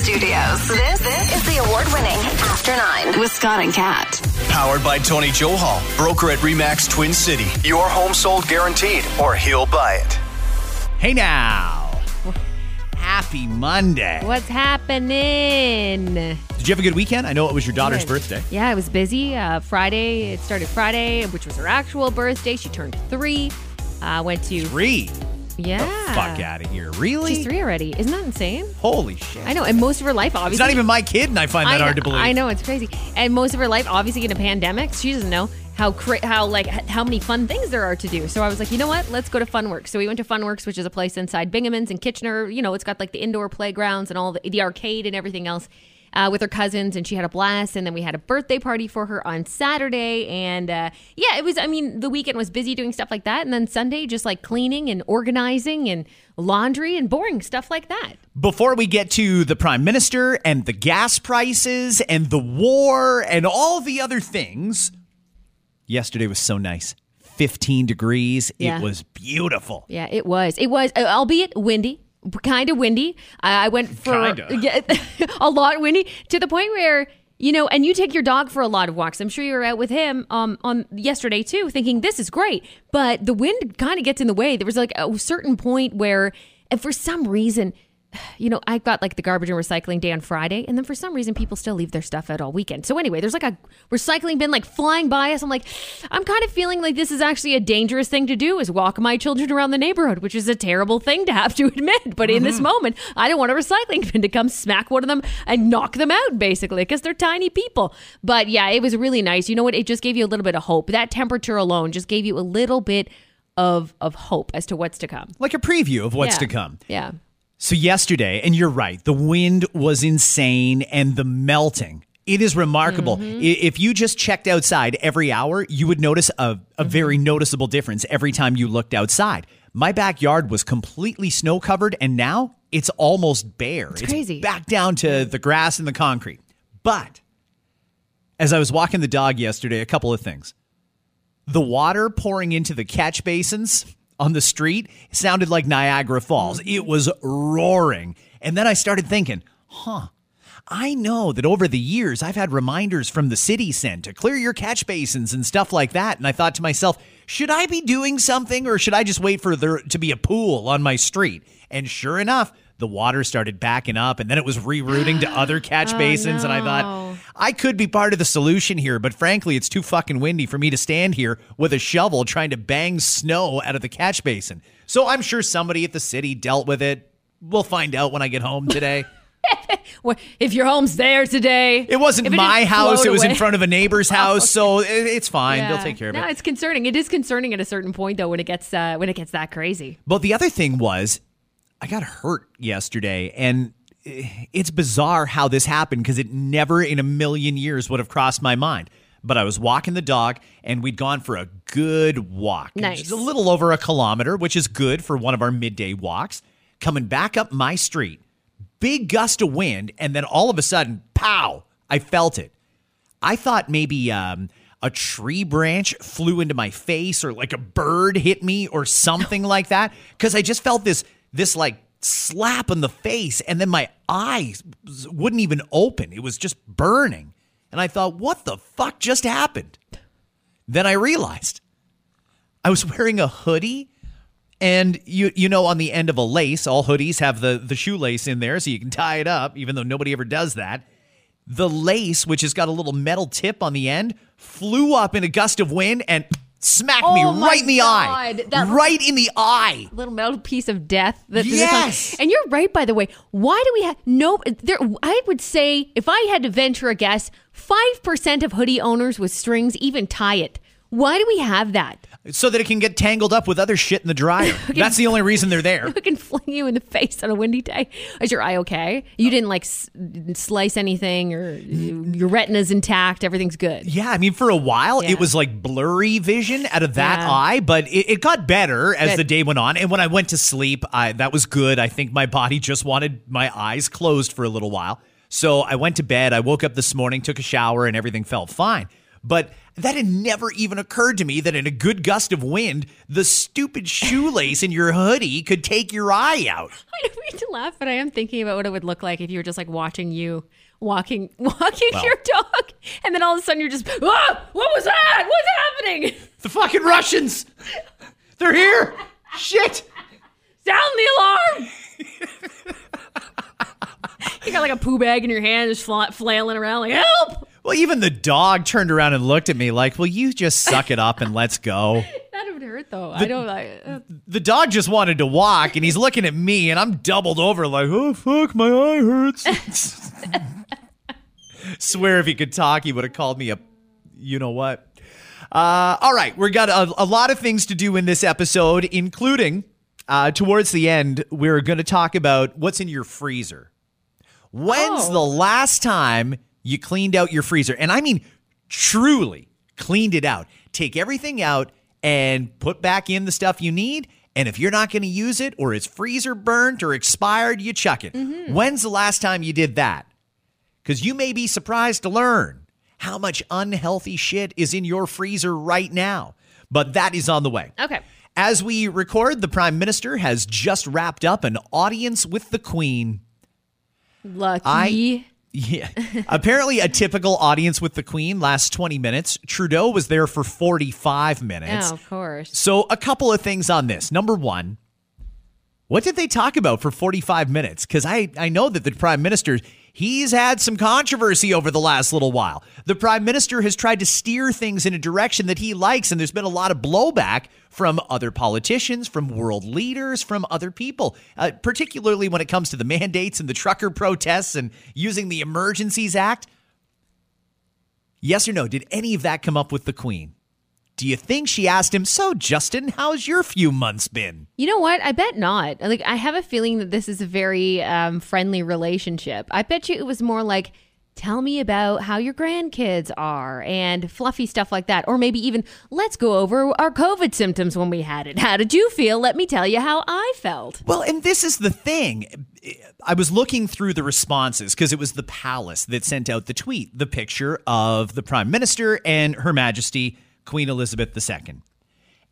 Studios. This, this is the award winning After Nine with Scott and Kat. Powered by Tony Johal, broker at Remax Twin City. Your home sold guaranteed, or he'll buy it. Hey now. Happy Monday. What's happening? Did you have a good weekend? I know it was your daughter's Good. birthday. Yeah, I was busy. Uh, Friday, it started Friday, which was her actual birthday. She turned three. Uh, went to Three. Yeah. The fuck out of here. Really? She's three already. Isn't that insane? Holy shit. I know. And most of her life, obviously, It's not even my kid, and I find that I know, hard to believe. I know it's crazy. And most of her life, obviously, in a pandemic, she doesn't know how cra- how like how many fun things there are to do. So I was like, you know what? Let's go to Funworx. So we went to Funworx, which is a place inside Bingemans and Kitchener. You know, it's got like the indoor playgrounds and all the, the arcade and everything else. Uh, with her cousins, and she had a blast. And then we had a birthday party for her on Saturday. And uh, yeah, it was. I mean, the weekend was busy doing stuff like that, and then Sunday just like cleaning and organizing and laundry and boring stuff like that. Before we get to the prime minister and the gas prices and the war and all the other things, yesterday was so nice. 15 degrees. Yeah. It was beautiful. Yeah, it was. It was, uh, albeit windy, kind of windy. I I went for Yeah, a lot windy to the point where you know, and you take your dog for a lot of walks. I'm sure you were out with him um, on yesterday too, thinking this is great, but the wind kind of gets in the way. There was like a certain point where, and for some reason. You know, I got like the garbage and recycling day on Friday, and then for some reason people still leave their stuff out all weekend. So anyway, there's like a recycling bin like flying by us. I'm like, I'm kind of feeling like this is actually a dangerous thing to do is walk my children around the neighborhood, which is a terrible thing to have to admit. But in this mm-hmm. moment, I don't want a recycling bin to come smack one of them and knock them out, basically, because they're tiny people. But yeah, it was really nice. You know what? It just gave you a little bit of hope. That temperature alone just gave you a little bit of of hope as to what's to come. Like a preview of what's Yeah. to come. Yeah. So yesterday, and you're right, the wind was insane and the melting. It is remarkable. Mm-hmm. If you just checked outside every hour, you would notice a, a Mm-hmm. very noticeable difference every time you looked outside. My backyard was completely snow covered, and now it's almost bare. It's, crazy. back down to the grass and the concrete. But as I was walking the dog yesterday, a couple of things the water pouring into the catch basins on the street sounded like Niagara Falls. It was roaring. And then I started thinking, huh, I know that over the years I've had reminders from the city sent to clear your catch basins and stuff like that. And I thought to myself, should I be doing something or should I just wait for there to be a pool on my street? And sure enough, the water started backing up and then it was rerouting to other catch basins. And I thought. I could be part of the solution here, but frankly, it's too fucking windy for me to stand here with a shovel trying to bang snow out of the catch basin. So I'm sure somebody at the city dealt with it. We'll find out when I get home today. If your home's there today, It wasn't it my house, it was in front of a neighbor's house, so it's fine. They'll take care of no, it. it's concerning. It is concerning at a certain point, though, when it gets uh, when it gets that crazy. But the other thing was, I got hurt yesterday, and it's bizarre how this happened because it never in a million years would have crossed my mind. But I was walking the dog, and we'd gone for a good walk. Nice. A little over a kilometer, which is good for one of our midday walks. Coming back up my street, big gust of wind, and then all of a sudden, pow! I felt it. I thought maybe um, a tree branch flew into my face or like a bird hit me or something like that because I just felt this this like slap in the face and then my eyes wouldn't even open. It was just burning. And I thought, what the fuck just happened? Then I realized I was wearing a hoodie and you you know on the end of a lace, all hoodies have the the shoelace in there so you can tie it up even though nobody ever does that. The lace, which has got a little metal tip on the end, flew up in a gust of wind and smacked me Oh my right in the eye. That- right in the eye. little metal piece of death. That Yes! and you're right, by the way. Why do we have no? There, I would say if I had to venture a guess, five percent of hoodie owners with strings even tie it. Why do we have that? So that it can get tangled up with other shit in the dryer. That's the only reason they're there. Who can fling you in the face on a windy day? Is your eye okay? You didn't like s- slice anything, or your retina's intact. Everything's good. Yeah, I mean, for a while, Yeah. it was like blurry vision out of that Yeah. eye, but it, it got better as Good. the day went on. And when I went to sleep, I, that was good. I think my body just wanted my eyes closed for a little while. So I went to bed. I woke up this morning, took a shower, and everything felt fine. But that had never even occurred to me that in a good gust of wind, the stupid shoelace in your hoodie could take your eye out. I don't mean to laugh, but I am thinking about what it would look like if you were just like watching you walking walking Well. your dog, and then all of a sudden you're just, what was that? What's happening? The fucking Russians! They're here! Shit! Sound the alarm! you got like a poo bag in your hand, just fla- flailing around, like help! Well, even the dog turned around and looked at me like, Will you just suck it up and let's go? That would hurt though. I don't. like. uh, The dog just wanted to walk and he's looking at me and I'm doubled over like, Oh, fuck, my eye hurts. Swear if he could talk, he would have called me a, you know what? Uh, all right, we got a, a lot of things to do in this episode, including uh, towards the end, we're going to talk about what's in your freezer. When's Oh. the last time you cleaned out your freezer? And I mean, truly cleaned it out. Take everything out and put back in the stuff you need. And if you're not going to use it or it's freezer burnt or expired, you chuck it. Mm-hmm. When's the last time you did that? Because you may be surprised to learn how much unhealthy shit is in your freezer right now. But that is on the way. okay. As we record, the Prime Minister has just wrapped up an audience with the Queen. Lucky. I- Yeah. Apparently, a typical audience with the Queen lasts 20 minutes. Trudeau was there for 45 minutes. oh, of course. So, a couple of things on this. Number one, what did they talk about for 45 minutes? Because I, I know that the prime minister, he's had some controversy over the last little while. The prime minister has tried to steer things in a direction that he likes, and there's been a lot of blowback from other politicians, from world leaders, from other people, uh, particularly when it comes to the mandates and the trucker protests and using the Emergencies Act. Yes or no? Did any of that come up with the Queen? Do you think she asked him, So, Justin, how's your few months been? You know what? I bet not. Like, I have a feeling that this is a very um, friendly relationship. I bet you it was more like, tell me about how your grandkids are and fluffy stuff like that. Or maybe even, let's go over our COVID symptoms when we had it. How did you feel? Let me tell you how I felt. Well, and this is the thing. I was looking through the responses because it was the palace that sent out the tweet, the picture of the prime minister and Her Majesty Queen Elizabeth II.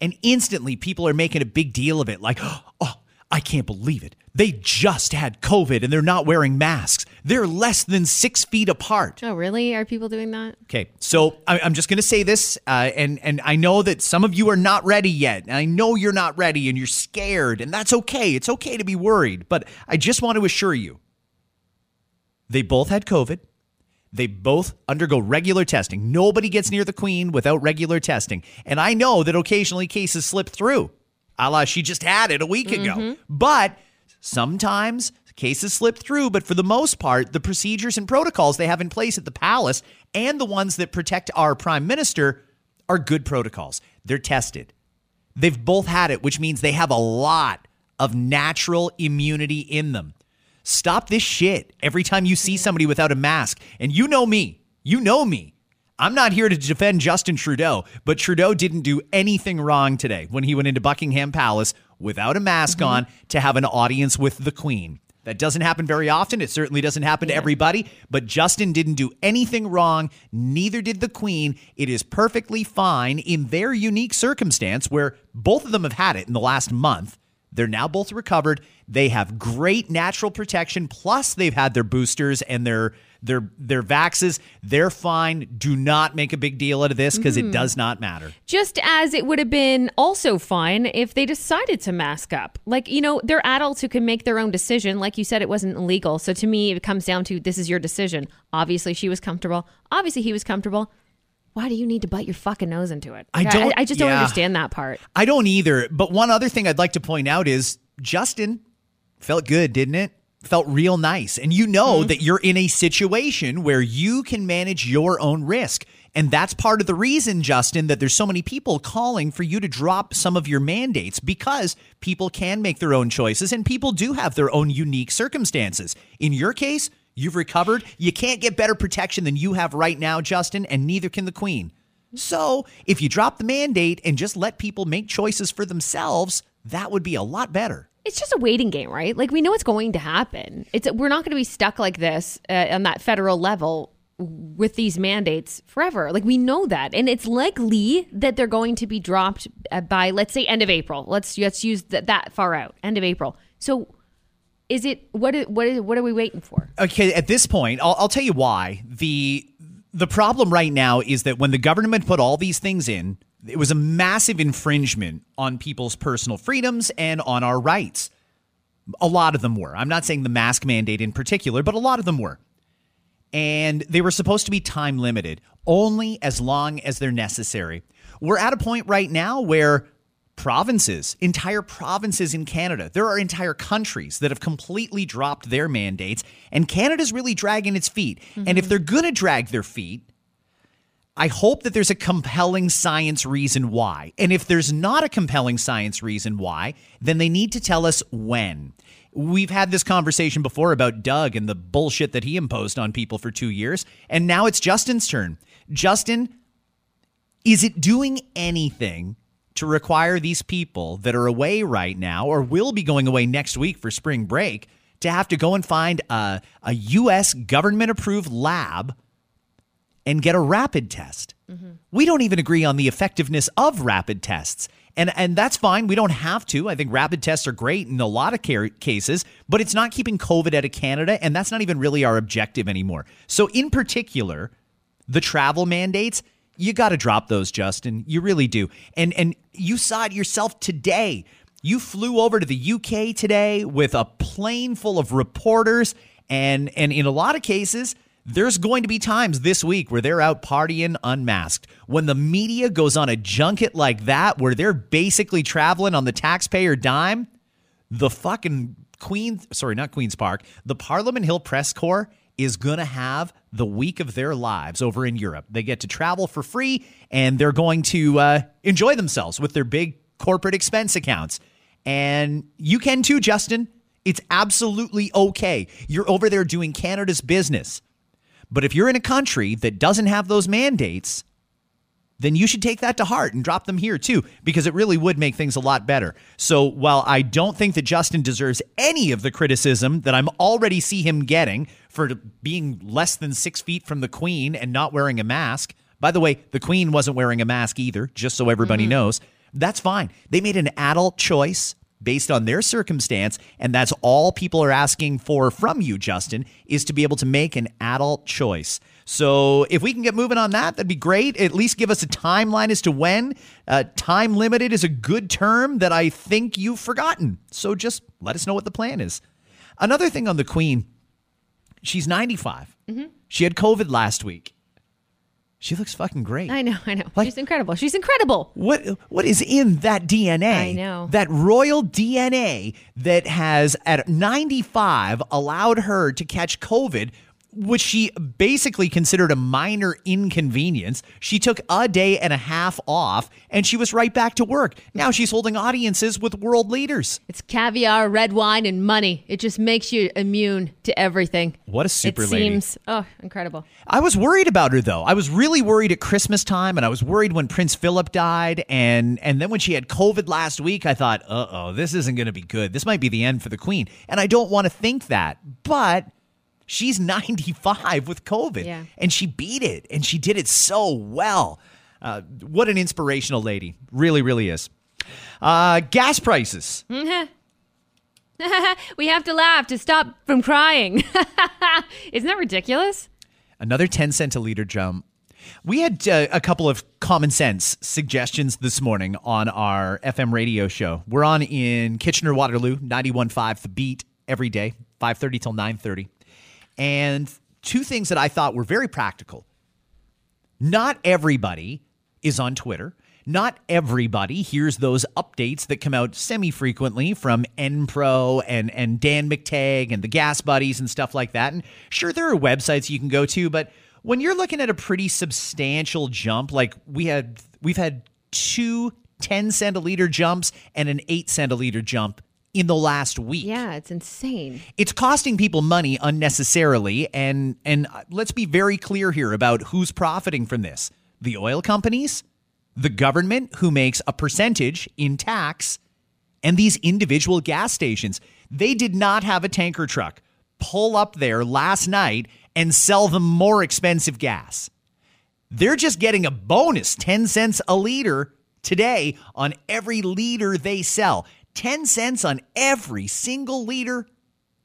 And instantly people are making a big deal of it like, oh, I can't believe it. They just had COVID and they're not wearing masks. They're less than six feet apart. Oh, really? Are people doing that? Okay, so I- I'm just going to say this, uh, and and I know that some of you are not ready yet. And I know you're not ready, and you're scared, and that's okay. It's okay to be worried, but I just want to assure you, they both had COVID. They both undergo regular testing. Nobody gets near the Queen without regular testing, and I know that occasionally cases slip through. A la she just had it a week ago, mm-hmm. but sometimes cases slip through. But for the most part, the procedures and protocols they have in place at the palace and the ones that protect our prime minister are good protocols. They're tested. They've both had it, which means they have a lot of natural immunity in them. Stop this shit every time you see somebody without a mask. And you know me. You know me. I'm not here to defend Justin Trudeau, but Trudeau didn't do anything wrong today when he went into Buckingham Palace without a mask mm-hmm. on to have an audience with the Queen. That doesn't happen very often. It certainly doesn't happen to everybody, but Justin didn't do anything wrong. Neither did the Queen. It is perfectly fine in their unique circumstance where both of them have had it in the last month. They're now both recovered. They have great natural protection. Plus, they've had their boosters and their their their vaxes. They're fine. Do not make a big deal out of this because it mm-hmm. does not matter. Just as it would have been also fine if they decided to mask up. Like, you know, they're adults who can make their own decision. Like you said, it wasn't illegal. So to me, it comes down to this is your decision. Obviously, she was comfortable. Obviously, he was comfortable. Why do you need to bite your fucking nose into it? I don't- I, I just don't understand that part. I don't either. But one other thing I'd like to point out is Justin felt good, didn't it? Felt real nice. And you know mm-hmm. that you're in a situation where you can manage your own risk. And that's part of the reason, Justin, that there's so many people calling for you to drop some of your mandates because people can make their own choices and people do have their own unique circumstances. In your case, you've recovered. You can't get better protection than you have right now, Justin, and neither can the Queen. So, if you drop the mandate and just let people make choices for themselves, that would be a lot better. It's just a waiting game, right? Like we know it's going to happen. It's we're not going to be stuck like this uh, on that federal level with these mandates forever. Like we know that, and it's likely that they're going to be dropped uh, by let's say end of April. Let's let's use that that far out, end of April. So, is it what is, what is, what are we waiting for? Okay, at this point, I'll, I'll tell you why. the The problem right now is that when the government put all these things in, it was a massive infringement on people's personal freedoms and on our rights. A lot of them were. I'm not saying the mask mandate in particular, but a lot of them were and they were supposed to be time limited, only as long as they're necessary. We're at a point right now where provinces, entire provinces in Canada, there are entire countries that have completely dropped their mandates, and Canada's really dragging its feet. Mm-hmm. And if they're going to drag their feet, I hope that there's a compelling science reason why. And if there's not a compelling science reason why, then they need to tell us when. We've had this conversation before about Doug and the bullshit that he imposed on people for two years. And now it's Justin's turn. Justin, is it doing anything to require these people that are away right now or will be going away next week for spring break to have to go and find a, a U.S. government approved lab and get a rapid test? Mm-hmm. We don't even agree on the effectiveness of rapid tests. And and that's fine. We don't have to. I think rapid tests are great in a lot of cases, but it's not keeping COVID out of Canada, and that's not even really our objective anymore. So, in particular, the travel mandates, you got to drop those, Justin. You really do. And and you saw it yourself today. You flew over to the UK today with a plane full of reporters, and and in a lot of cases there's going to be times this week where they're out partying unmasked. When the media goes on a junket like that, where they're basically traveling on the taxpayer dime, the fucking Queen, sorry, not Queen's Park, the Parliament Hill Press Corps is going to have the week of their lives over in Europe. They get to travel for free and they're going to uh, enjoy themselves with their big corporate expense accounts. And you can too, Justin. It's absolutely okay. You're over there doing Canada's business. But if you're in a country that doesn't have those mandates, then you should take that to heart and drop them here too, because it really would make things a lot better. So while I don't think that Justin deserves any of the criticism that I'm already see him getting for being less than six feet from the Queen and not wearing a mask, by the way, the Queen wasn't wearing a mask either, just so everybody mm-hmm. knows. That's fine. They made an adult choice based on their circumstance. And that's all people are asking for from you, Justin, is to be able to make an adult choice. So if we can get moving on that, that'd be great. At least give us a timeline as to when. Uh, time limited is a good term that I think you've forgotten. So just let us know what the plan is. Another thing on the Queen, she's 95. Mm-hmm. She had COVID last week. She looks fucking great. I know, I know. Like, She's incredible. She's incredible. What what is in that DNA? I know. That royal DNA that has at 95 allowed her to catch COVID which she basically considered a minor inconvenience. She took a day and a half off and she was right back to work. Now she's holding audiences with world leaders. It's caviar, red wine, and money. It just makes you immune to everything. What a super it lady. seems, oh, incredible. I was worried about her though. I was really worried at Christmas time and I was worried when Prince Philip died. And, and then when she had COVID last week, I thought, uh oh, this isn't going to be good. This might be the end for the Queen. And I don't want to think that. But She's 95 with COVID, yeah. and she beat it, and she did it so well. Uh, what an inspirational lady. Really, really is. Uh, gas prices. we have to laugh to stop from crying. Isn't that ridiculous? Another 10 cent a liter jump. We had uh, a couple of common sense suggestions this morning on our FM radio show. We're on in Kitchener Waterloo, 91.5 The Beat every day, 5.30 till 9.30. And two things that I thought were very practical. Not everybody is on Twitter. Not everybody hears those updates that come out semi frequently from Enpro and, and Dan McTeague and the Gas Buddies and stuff like that. And sure, there are websites you can go to, but when you're looking at a pretty substantial jump, like we had, we've had two 10 cent a liter jumps and an 8 centiliter jump in the last week. Yeah, it's insane. It's costing people money unnecessarily and and uh, let's be very clear here about who's profiting from this. The oil companies, the government who makes a percentage in tax, and these individual gas stations. They did not have a tanker truck pull up there last night and sell them more expensive gas. They're just getting a bonus 10 cents a liter today on every liter they sell. 10 cents on every single liter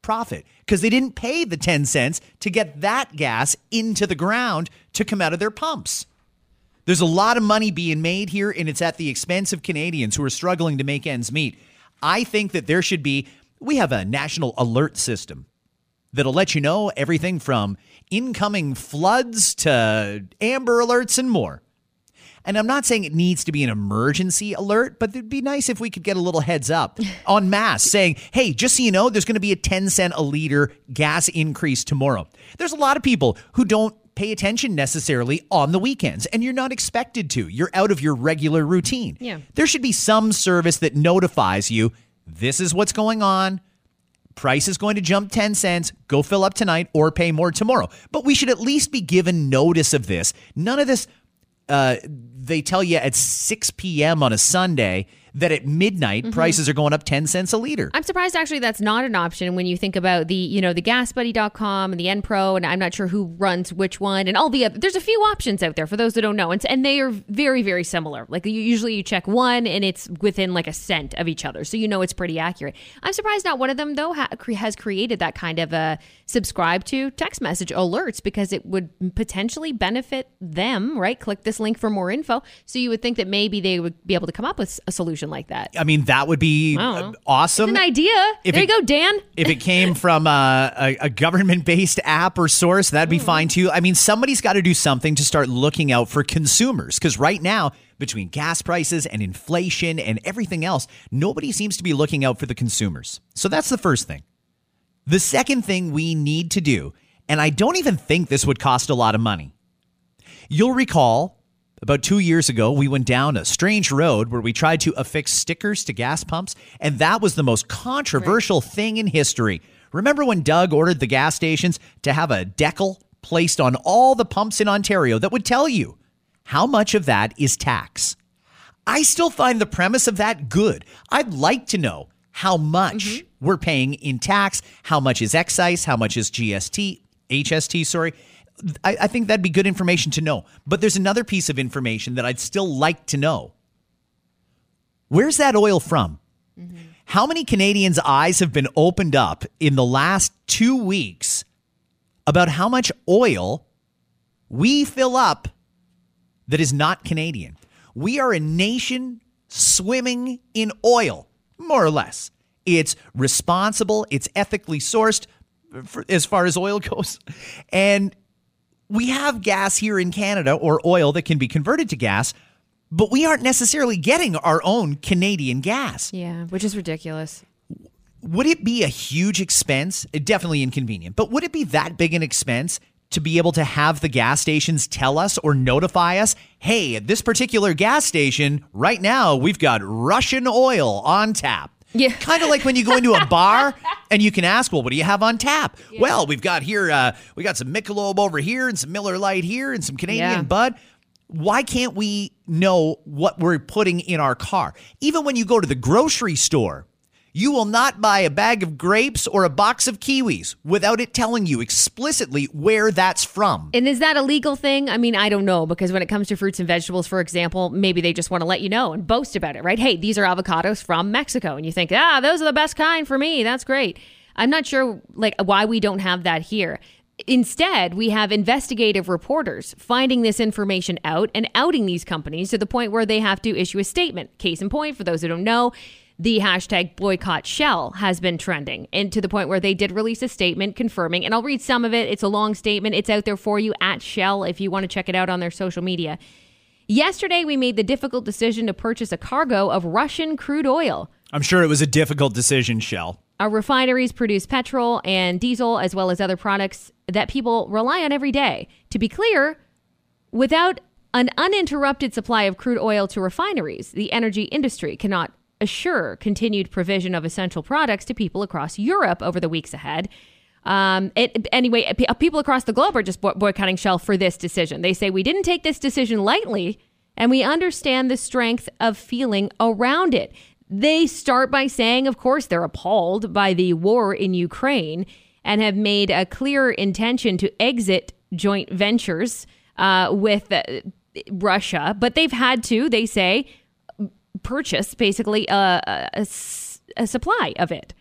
profit because they didn't pay the 10 cents to get that gas into the ground to come out of their pumps. There's a lot of money being made here, and it's at the expense of Canadians who are struggling to make ends meet. I think that there should be, we have a national alert system that'll let you know everything from incoming floods to amber alerts and more. And I'm not saying it needs to be an emergency alert, but it'd be nice if we could get a little heads up on mass saying, hey, just so you know, there's going to be a 10 cent a liter gas increase tomorrow. There's a lot of people who don't pay attention necessarily on the weekends, and you're not expected to. You're out of your regular routine. Yeah. There should be some service that notifies you this is what's going on. Price is going to jump 10 cents. Go fill up tonight or pay more tomorrow. But we should at least be given notice of this. None of this uh, they tell you at 6 p.m. on a Sunday that at midnight Mm-hmm. prices are going up 10 cents a liter. I'm surprised actually that's not an option when you think about the, you know, the gasbuddy.com and the Enpro and I'm not sure who runs which one and all the other there's a few options out there for those that don't know and, and they are very very similar. Like you, usually you check one and it's within like a cent of each other. So you know it's pretty accurate. I'm surprised not one of them though ha- has created that kind of a subscribe to text message alerts because it would potentially benefit them, right? Click this link for more info. So you would think that maybe they would be able to come up with a solution like that. I mean, that would be awesome. It's an idea. If there it- you go, Dan. if it came from uh, a, a government based app or source, that'd be Mm. fine too. I mean, somebody's got to do something to start looking out for consumers because right now, between gas prices and inflation and everything else, nobody seems to be looking out for the consumers. So that's the first thing. The second thing we need to do, and I don't even think this would cost a lot of money. You'll recall about two years ago, we went down a strange road where we tried to affix stickers to gas pumps, and that was the most controversial thing in history. Remember when Doug ordered the gas stations to have a decal placed on all the pumps in Ontario that would tell you how much of that is tax? I still find the premise of that good. I'd like to know how much mm-hmm. we're paying in tax, how much is excise, how much is GST, HST, sorry. I, I think that'd be good information to know. But there's another piece of information that I'd still like to know. Where's that oil from? Mm-hmm. How many Canadians' eyes have been opened up in the last two weeks about how much oil we fill up that is not Canadian? We are a nation swimming in oil, more or less. It's responsible, it's ethically sourced for, as far as oil goes. And we have gas here in Canada or oil that can be converted to gas, but we aren't necessarily getting our own Canadian gas. Yeah, which is ridiculous. Would it be a huge expense? Definitely inconvenient, but would it be that big an expense to be able to have the gas stations tell us or notify us, hey, at this particular gas station, right now, we've got Russian oil on tap? Yeah. Kind of like when you go into a bar and you can ask, well, what do you have on tap? Well, we've got here, uh, we got some Michelob over here and some Miller Lite here and some Canadian Yeah. Bud. Why can't we know what we're putting in our car? Even when you go to the grocery store, you will not buy a bag of grapes or a box of kiwis without it telling you explicitly where that's from. And is that a legal thing? I mean, I don't know because when it comes to fruits and vegetables, for example, maybe they just want to let you know and boast about it, right? Hey, these are avocados from Mexico, and you think, ah, those are the best kind for me. That's great. I'm not sure like why we don't have that here. Instead, we have investigative reporters finding this information out and outing these companies to the point where they have to issue a statement. Case in point, for those who don't know, the hashtag boycott Shell has been trending, and to the point where they did release a statement confirming. And I'll read some of it. It's a long statement. It's out there for you at Shell if you want to check it out on their social media. Yesterday, we made the difficult decision to purchase a cargo of Russian crude oil. I'm sure it was a difficult decision, Shell. Our refineries produce petrol and diesel, as well as other products that people rely on every day. To be clear, without an uninterrupted supply of crude oil to refineries, the energy industry cannot assure continued provision of essential products to people across Europe over the weeks ahead. Um, it, anyway, people across the globe are just boy- boycotting Shell for this decision. They say we didn't take this decision lightly, and we understand the strength of feeling around it. They start by saying, of course, they're appalled by the war in Ukraine. and have made a clear intention to exit joint ventures uh, with uh, Russia, but they've had to, they say, purchase basically a a supply of it.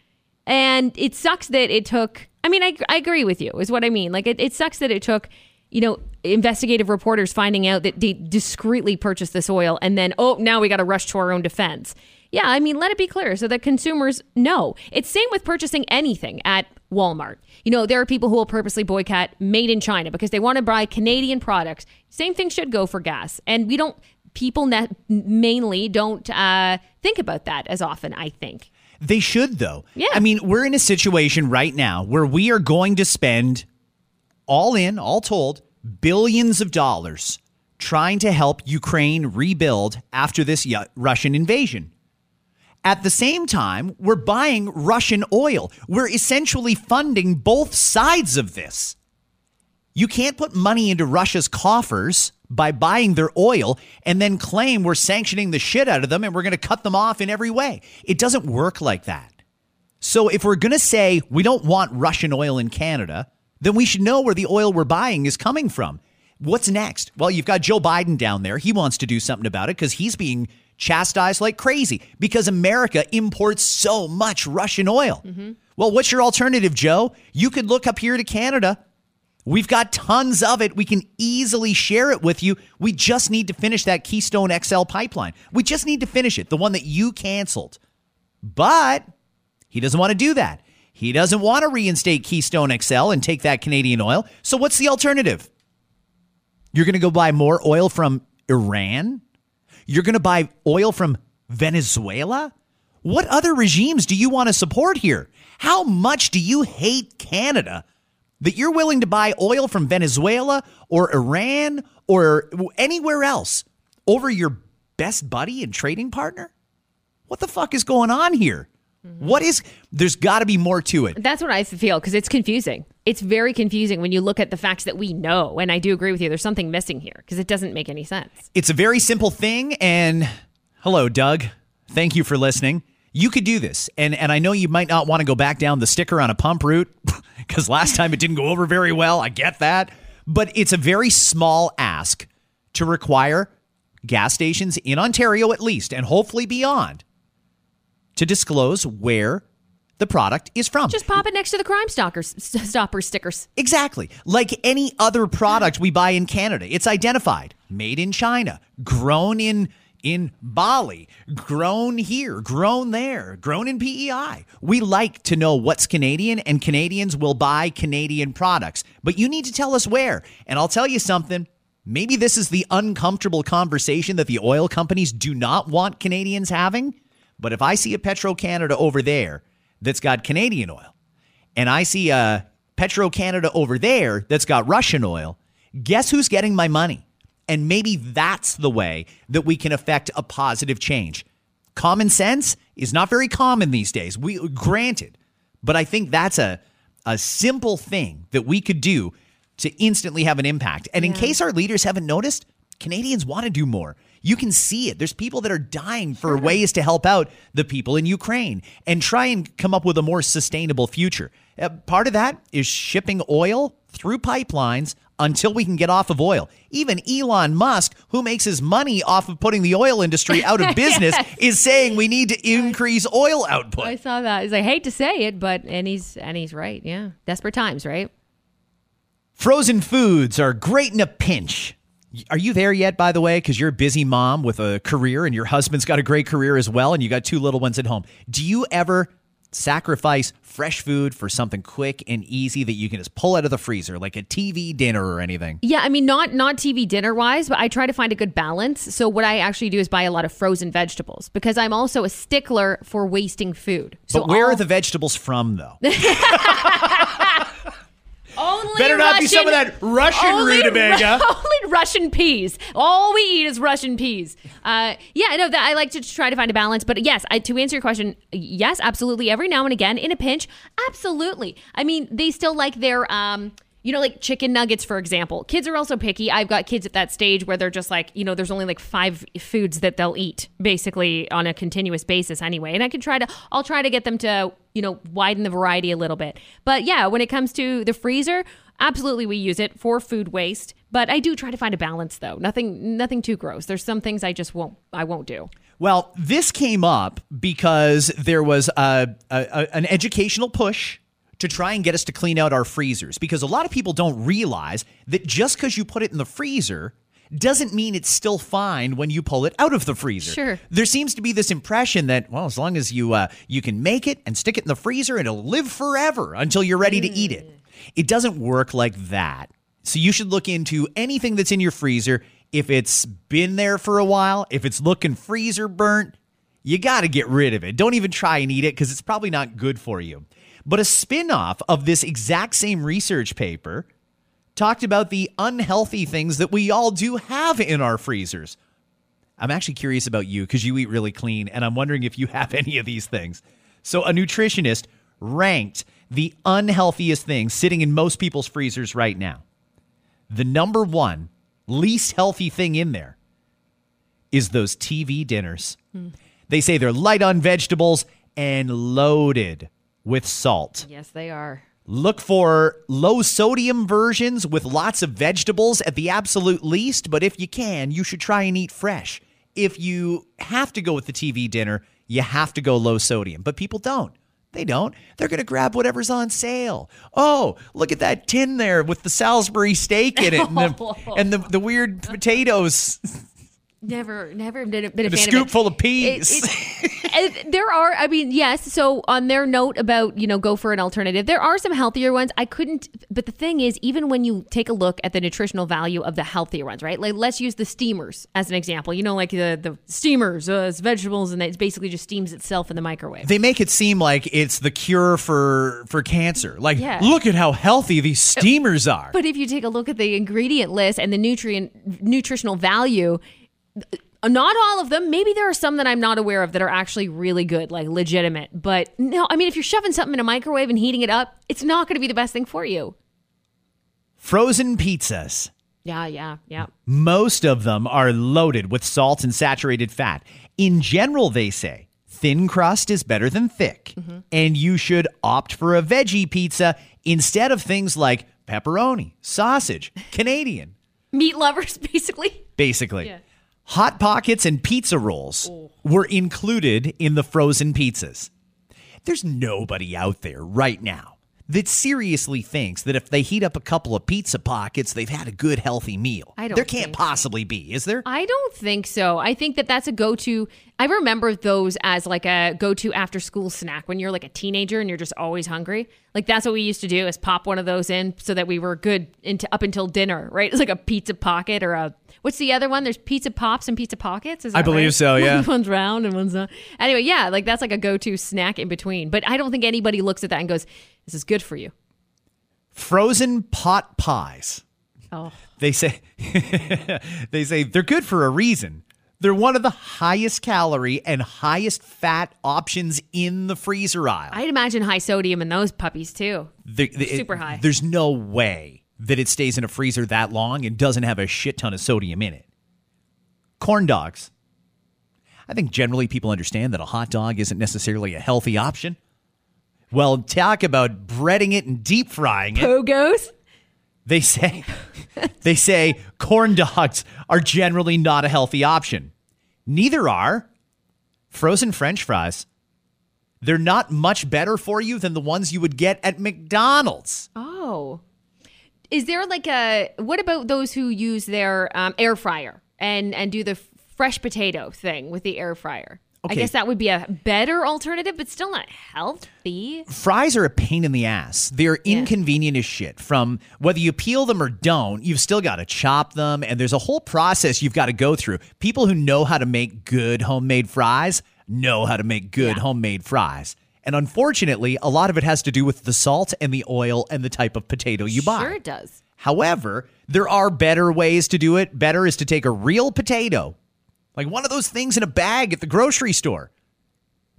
And it sucks that it took, I mean, I, I agree with you, is what I mean. Like, it, it sucks that it took, you know, investigative reporters finding out that they discreetly purchased this oil and then, oh, now we got to rush to our own defense. Yeah, I mean, let it be clear so that consumers know. It's same with purchasing anything at Walmart. You know, there are people who will purposely boycott made in China because they want to buy Canadian products. Same thing should go for gas. And we don't, people ne- mainly don't uh, think about that as often, I think. They should, though. Yeah. I mean, we're in a situation right now where we are going to spend all in, all told, billions of dollars trying to help Ukraine rebuild after this Russian invasion. At the same time, we're buying Russian oil. We're essentially funding both sides of this. You can't put money into Russia's coffers by buying their oil and then claim we're sanctioning the shit out of them and we're going to cut them off in every way. It doesn't work like that. So if we're going to say we don't want Russian oil in Canada, then we should know where the oil we're buying is coming from. What's next? Well, you've got Joe Biden down there. He wants to do something about it because he's being chastised like crazy because America imports so much Russian oil. Mm-hmm. Well, what's your alternative, Joe? You could look up here to Canada. We've got tons of it. We can easily share it with you. We just need to finish that Keystone XL pipeline. We just need to finish it, the one that you canceled. But he doesn't want to do that. He doesn't want to reinstate Keystone XL and take that Canadian oil. So what's the alternative? You're going to go buy more oil from Iran? You're going to buy oil from Venezuela? What other regimes do you want to support here? How much do you hate Canada that you're willing to buy oil from Venezuela or Iran or anywhere else over your best buddy and trading partner? What the fuck is going on here? What is, there's got to be more to it. That's what I feel because it's confusing. It's very confusing when you look at the facts that we know. And I do agree with you. There's something missing here because it doesn't make any sense. It's a very simple thing. And hello, Doug. Thank you for listening. You could do this. And, and I know you might not want to go back down the sticker on a pump route because last time it didn't go over very well. I get that. But it's a very small ask to require gas stations in Ontario, at least, and hopefully beyond, to disclose where the product is from. Just pop it next to the Crime Stalkers stopper stickers. Exactly. Like any other product we buy in Canada, it's identified, made in China, grown in in Bali, grown here, grown there, grown in PEI. We like to know what's Canadian and Canadians will buy Canadian products. But you need to tell us where. And I'll tell you something, maybe this is the uncomfortable conversation that the oil companies do not want Canadians having, but if I see a Petro Canada over there that's got Canadian oil, and I see a Petro Canada over there that's got Russian oil, guess who's getting my money? And maybe that's the way that we can affect a positive change. Common sense is not very common these days. We granted, but I think that's a a simple thing that we could do to instantly have an impact. And in case our leaders haven't noticed, Canadians want to do more. You can see it. There's people that are dying for ways to help out the people in Ukraine and try and come up with a more sustainable future. Uh, part of that is shipping oil through pipelines until we can get off of oil. Even Elon Musk, who makes his money off of putting the oil industry out of business, is saying we need to increase oil output. I saw that. He's- I hate to say it, but and he's and he's right. Yeah, desperate times, right? Frozen foods are great in a pinch. Are you there yet, by the way? Because you're a busy mom with a career and your husband's got a great career as well, and you got two little ones at home. Do you ever sacrifice fresh food for something quick and easy that you can just pull out of the freezer, like a TV dinner or anything? Yeah, I mean, not not TV dinner wise, but I try to find a good balance. So what I actually do is buy a lot of frozen vegetables because I'm also a stickler for wasting food. So But where all- are the vegetables from, though? only Better not be some of that Russian only, rutabaga. Only Russian peas. All we eat is Russian peas. Uh, yeah, no, that I like to try to find a balance. But yes, I, to answer your question, yes, absolutely. Every now and again, in a pinch, absolutely. I mean, they still like their. Um, you know, like chicken nuggets, for example. Kids are also picky. I've got kids at that stage where they're just like, you know, there's only like five foods that they'll eat basically on a continuous basis anyway. And I can try to, I'll try to get them to you know, widen the variety a little bit. But yeah, when it comes to the freezer, absolutely we use it for food waste. But I do try to find a balance though. Nothing nothing too gross. There's some things I just won't I won't do. Well, this came up because there was a, a, an educational push to try and get us to clean out our freezers because a lot of people don't realize that just because you put it in the freezer doesn't mean it's still fine when you pull it out of the freezer. Sure. There seems to be this impression that well, as long as you uh, you can make it and stick it in the freezer, it'll live forever until you're ready to eat it. It doesn't work like that. So you should look into anything that's in your freezer. If it's been there for a while, if it's looking freezer burnt, you got to get rid of it. Don't even try and eat it because it's probably not good for you. But a spin off of this exact same research paper talked about the unhealthy things that we all do have in our freezers. I'm actually curious about you because you eat really clean, and I'm wondering if you have any of these things. So, a nutritionist ranked the unhealthiest things sitting in most people's freezers right now. The number one least healthy thing in there is those TV dinners. Hmm. They say they're light on vegetables and loaded with salt. Yes, they are. Look for low sodium versions with lots of vegetables at the absolute least, but if you can, you should try and eat fresh. If you have to go with the TV dinner, you have to go low sodium, but people don't. They don't. They're going to grab whatever's on sale. Oh, look at that tin there with the Salisbury steak in it and the, and the, the weird potatoes. Never, never been a, been a a scoop of it. full of It- peas. it- and there are, I mean, yes. So on their note about you know go for an alternative, there are some healthier ones. I couldn't, but the thing is, even when you take a look at the nutritional value of the healthier ones, right? Like let's use the steamers as an example. You know, like the the steamers, uh, it's vegetables, and it basically just steams itself in the microwave. they make it seem like it's the cure for for cancer. Like, Yeah. look at how healthy these steamers are. But if you take a look at the ingredient list and the nutrient nutritional value, not all of them. Maybe there are some that I'm not aware of that are actually really good, like legitimate. But no, I mean, if you're shoving something in a microwave and heating it up, it's not going to be the best thing for you. Frozen pizzas. Yeah, yeah, yeah. Most of them are loaded with salt and saturated fat. In general, they say thin crust is better than thick, mm-hmm. and you should opt for a veggie pizza instead of things like pepperoni, sausage, Canadian, Meat lovers, basically. basically. Yeah. Hot Pockets and pizza rolls were included in the frozen pizzas. There's nobody out there right now that seriously thinks that if they heat up a couple of pizza pockets, they've had a good, healthy meal. I don't there can't think possibly be, is there? I don't think so. I think that that's a go to. I remember those as like a go to after school snack when you're like a teenager and you're just always hungry. Like that's what we used to do is pop one of those in so that we were good into up until dinner, right? It's like a pizza pocket or a what's the other one? There's pizza pops and pizza pockets. Is I believe right? so, yeah. one's round and one's not. Anyway, yeah, like that's like a go to snack in between. But I don't think anybody looks at that and goes, "This is good for you." Frozen pot pies. Oh, They say they say they're good for a reason. They're one of the highest calorie and highest fat options in the freezer aisle. I'd imagine high sodium in those puppies too. The- the- Super high. There's no way that it stays in a freezer that long and doesn't have a shit ton of sodium in it. Corn dogs. I think generally people understand that a hot dog isn't necessarily a healthy option. Well, talk about breading it and deep frying it. Pogos. They say they say corn dogs are generally not a healthy option. Neither are frozen french fries. They're not much better for you than the ones you would get at McDonald's. Oh. Is there like a what about those who use their um, air fryer and and do the fresh potato thing with the air fryer? I guess that would be a better alternative, but still not healthy. Fries are a pain in the ass. They're inconvenient as shit. From whether you peel them or don't, you've still got to chop them, and there's a whole process you've got to go through. People who know how to make good homemade fries know how to make good homemade fries. And unfortunately, a lot of it has to do with the salt and the oil and the type of potato you buy. Sure, it does. However, there are better ways to do it. Better is to take a real potato, like one of those things in a bag at the grocery store,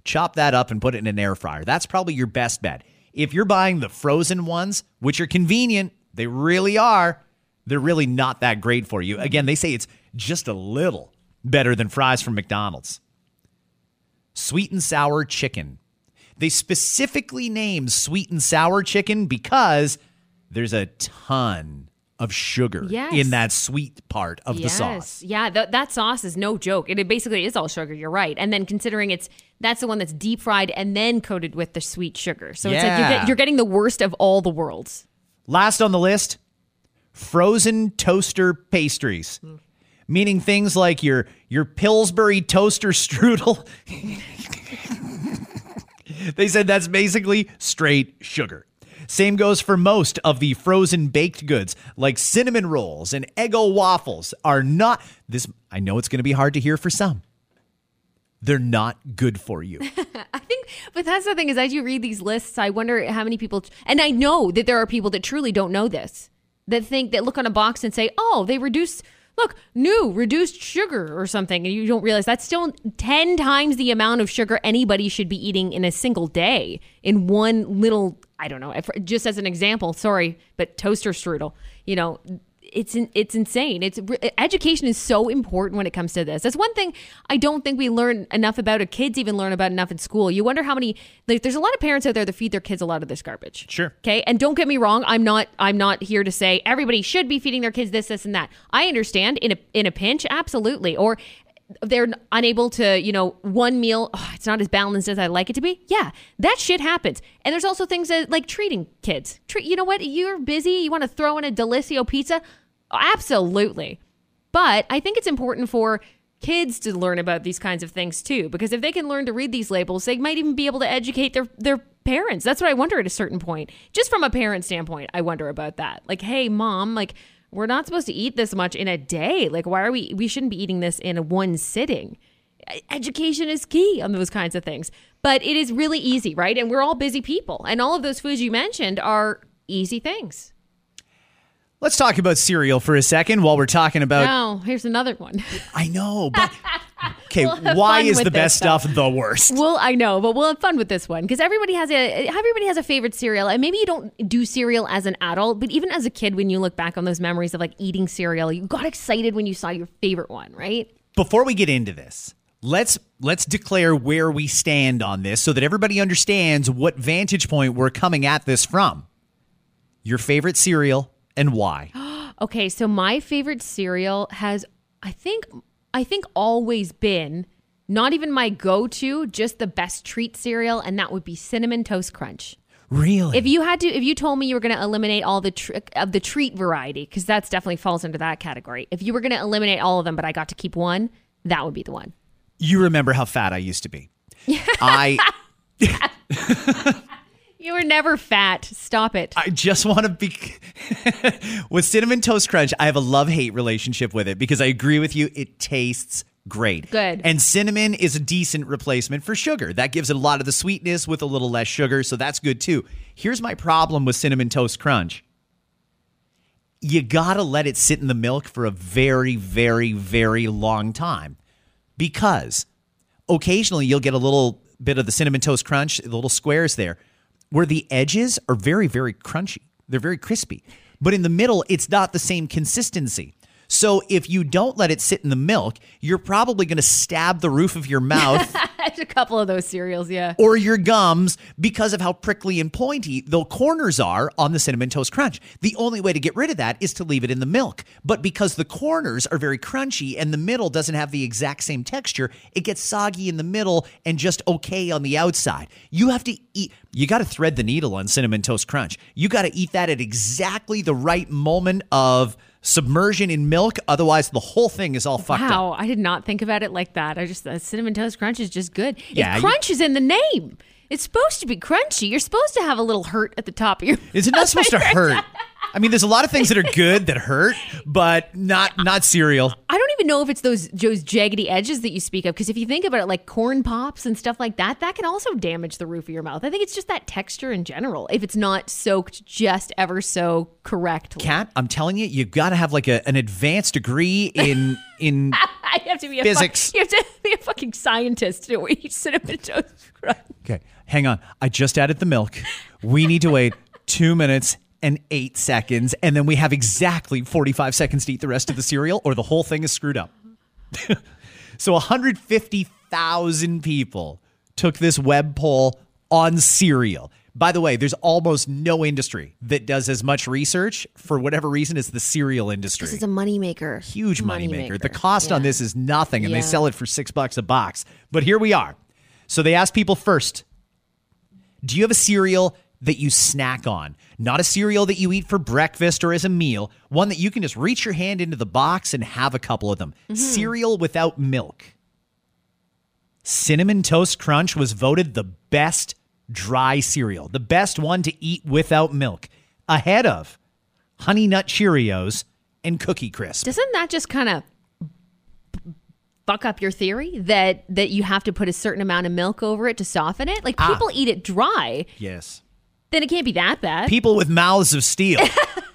chop that up and put it in an air fryer. That's probably your best bet. If you're buying the frozen ones, which are convenient, they really are, they're really not that great for you. Again, they say it's just a little better than fries from McDonald's. Sweet and sour chicken. They specifically named sweet and sour chicken because there's a ton of sugar Yes. in that sweet part of the yes. sauce. Yeah, th- that sauce is no joke. It, it basically is all sugar. You're right. And then considering it's that's the one that's deep fried and then coated with the sweet sugar. So it's like you Yeah. get, you're getting the worst of all the worlds. Last on the list, frozen toaster pastries. Hmm. Meaning things like your your Pillsbury toaster strudel. they said that's basically straight sugar. Same goes for most of the frozen baked goods, like cinnamon rolls and Eggo waffles are not this I know it's going to be hard to hear for some. They're not good for you. I think, but that's the thing is, as you read these lists, I wonder how many people, and I know that there are people that truly don't know this, that think that look on a box and say, "Oh, they reduce." Look, new reduced sugar or something, and you don't realize that's still 10 times the amount of sugar anybody should be eating in a single day in one little, I don't know, if- just as an example, sorry, but toaster strudel, you know, it's it's insane. It's education is so important when it comes to this. That's one thing I don't think we learn enough about, or kids even learn about enough in school. You wonder how many like there's a lot of parents out there that feed their kids a lot of this garbage. Sure. Okay, and don't get me wrong, I'm not I'm not here to say everybody should be feeding their kids this, this, and that. I understand in a in a pinch, absolutely, or they're unable to, you know, one meal, oh, it's not as balanced as I like it to be. Yeah, that shit happens. And there's also things that like treating kids. Treat, you know what? You're busy. You want to throw in a Delissio pizza? Absolutely. But I think it's important for kids to learn about these kinds of things too, because if they can learn to read these labels, they might even be able to educate their their parents. That's what I wonder at a certain point. Just from a parent standpoint, I wonder about that. Like, hey, mom, like we're not supposed to eat this much in a day. Like, why are we? We shouldn't be eating this in one sitting. Education is key on those kinds of things, but it is really easy, right? And we're all busy people, and all of those foods you mentioned are easy things. Let's talk about cereal for a second while we're talking about Now, here's another one. I know, but okay, We'll why is the best stuff. stuff the worst? Well, I know, but we'll have fun with this one because everybody has a everybody has a favorite cereal, and maybe you don't do cereal as an adult, but even as a kid, when you look back on those memories of like eating cereal, you got excited when you saw your favorite one, right? Before we get into this, let's let's declare where we stand on this so that everybody understands what vantage point we're coming at this from. Your favorite cereal and why. Okay, so my favorite cereal has, I think, I think always been not even my go-to, just the best treat cereal, and that would be cinnamon toast crunch. Really? If you had to, if you told me you were going to eliminate all the tr- of the treat variety, because that's definitely falls into that category. If you were going to eliminate all of them, but I got to keep one, that would be the one. you remember how fat I used to be. I You were never fat. Stop it. I just want to be with cinnamon toast crunch. I have a love hate relationship with it because I agree with you. It tastes great. Good. And cinnamon is a decent replacement for sugar. That gives it a lot of the sweetness with a little less sugar, so that's good too. Here's my problem with cinnamon toast crunch. You gotta let it sit in the milk for a very, very, very long time because occasionally you'll get a little bit of the cinnamon toast crunch, the little squares there, where the edges are very, very crunchy. They're very crispy. But in the middle, it's not the same consistency. So if you don't let it sit in the milk, you're probably going to stab the roof of your mouth a couple of those cereals, yeah. or your gums because of how prickly and pointy the corners are on the cinnamon toast crunch. The only way to get rid of that is to leave it in the milk. But because the corners are very crunchy and the middle doesn't have the exact same texture, it gets soggy in the middle and just okay on the outside. You have to eat you got to thread the needle on cinnamon toast crunch. You got to eat that at exactly the right moment of submersion in milk otherwise the whole thing is all fucked up. Wow, I did not think about it like that. I just uh, cinnamon toast crunch is just good. Yeah, if you- crunch is in the name, it's supposed to be crunchy. You're supposed to have a little hurt at the top of your. Is it not supposed to hurt? I mean, there's a lot of things that are good that hurt, but not not cereal. I don't even know if it's those those jaggedy edges that you speak of. Because if you think about it, like corn pops and stuff like that, that can also damage the roof of your mouth. I think it's just that texture in general. If it's not soaked just ever so correctly, Kat, I'm telling you, you got to have like a, an advanced degree in in. I have to be a Physics. Fuck, you have to be a fucking scientist to eat cinnamon toast crunch. Okay, hang on. I just added the milk. We need to wait two minutes and eight seconds, and then we have exactly 45 seconds to eat the rest of the cereal, or the whole thing is screwed up. so 150,000 people took this web poll on cereal. By the way, there's almost no industry that does as much research for whatever reason as the cereal industry. This is a moneymaker. huge moneymaker. Moneymaker. The cost on this is nothing, and they sell it for six bucks a box. But here we are. So they asked people first Do you have a cereal that you snack on? Not a cereal that you eat for breakfast or as a meal, one that you can just reach your hand into the box and have a couple of them. Mm-hmm. Cereal without milk. Cinnamon Toast Crunch was voted the best dry cereal, the best one to eat without milk, ahead of Honey Nut Cheerios and Cookie Crisp. Doesn't that just kind of fuck up your theory that that you have to put a certain amount of milk over it to soften it? Like people eat it dry, Yes. Then it can't be that bad. People with mouths of steel.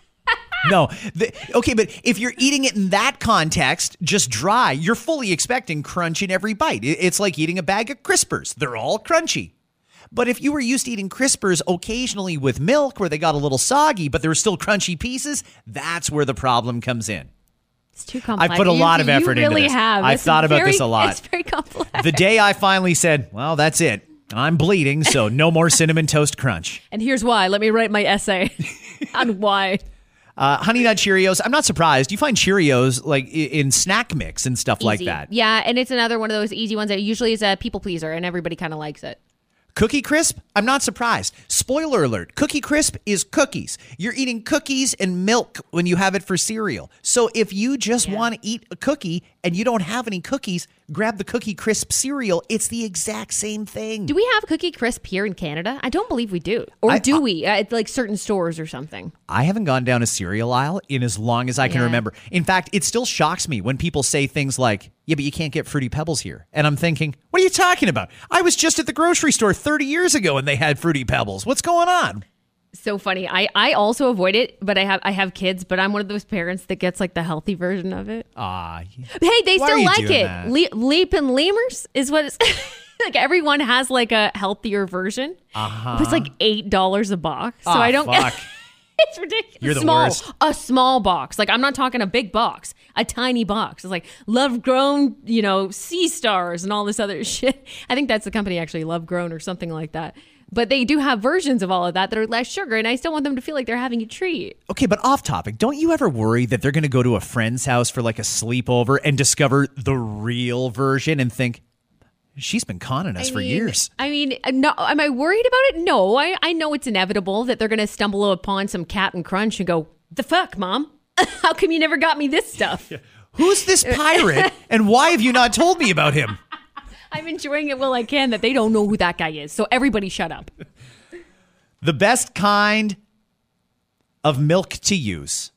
no. The, okay, but if you're eating it in that context, just dry, you're fully expecting crunch in every bite. It's like eating a bag of crispers. They're all crunchy. But if you were used to eating crispers occasionally with milk where they got a little soggy, but there were still crunchy pieces, that's where the problem comes in. it's too complex. I've put a You- lot of effort into really this. Have. I've It's thought about this a lot. It's very complex. The day I finally said, well, that's it. I'm bleeding, so no more cinnamon toast crunch. and here's why. Let me write my essay on why. Uh, Honey Nut Cheerios. I'm not surprised. You find Cheerios like in snack mix and stuff like that. Yeah, and it's another one of those easy ones that usually is a people pleaser, and everybody kind of likes it. Cookie Crisp. I'm not surprised. Spoiler alert: Cookie Crisp is cookies. You're eating cookies and milk when you have it for cereal. So if you just want to eat a cookie and you don't have any cookies, grab the Cookie Crisp cereal. It's the exact same thing. Do we have Cookie Crisp here in Canada? I don't believe we do. Or I- do we? At like certain stores or something. I haven't gone down a cereal aisle in as long as I can Yeah. remember. In fact, it still shocks me when people say things like, yeah, but you can't get Fruity Pebbles here. And I'm thinking, what are you talking about? I was just at the grocery store 30 years ago and they had Fruity Pebbles. What's going on? So funny. I, I also avoid it, but I have I have kids, but I'm one of those parents that gets like the healthy version of it. Ah, Hey, they still like it. Le- Leapin' Lemurs is what it's like. Everyone has like a healthier version. Uh-huh. It's like eight dollars a box, so Ah, I don't fuck. It's ridiculous. You're the small, worst. a small box. Like I'm not talking a big box, a tiny box. It's like love grown, you know, sea stars and all this other shit. I think that's the company actually, Love Grown or something like that. But they do have versions of all of that that are less sugar, and I still want them to feel like they're having a treat. Okay, but off topic. Don't you ever worry that they're going to go to a friend's house for like a sleepover and discover the real version and think, she's been conning us I for mean- years? I mean, no, am I worried about it? No, I, I know it's inevitable that they're going to stumble upon some Captain Crunch and go, the fuck, mom? How come you never got me this stuff? Who's this pirate and why have you not told me about him? I'm enjoying it while I can that they don't know who that guy is. So everybody shut up. The best kind of milk to use.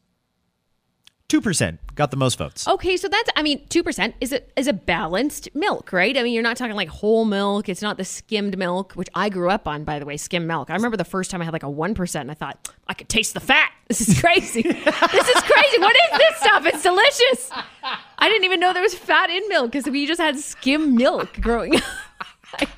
2% got the most votes. Okay, so that's I mean, two percent is a is a balanced milk, right? I mean, you're not talking like whole milk. It's not the skimmed milk, which I grew up on, by the way, skim milk. I remember the first time I had like a one percent, and I thought I could taste the fat. This is crazy. this is crazy. What is this stuff? It's delicious. I didn't even know there was fat in milk because we just had skim milk growing up.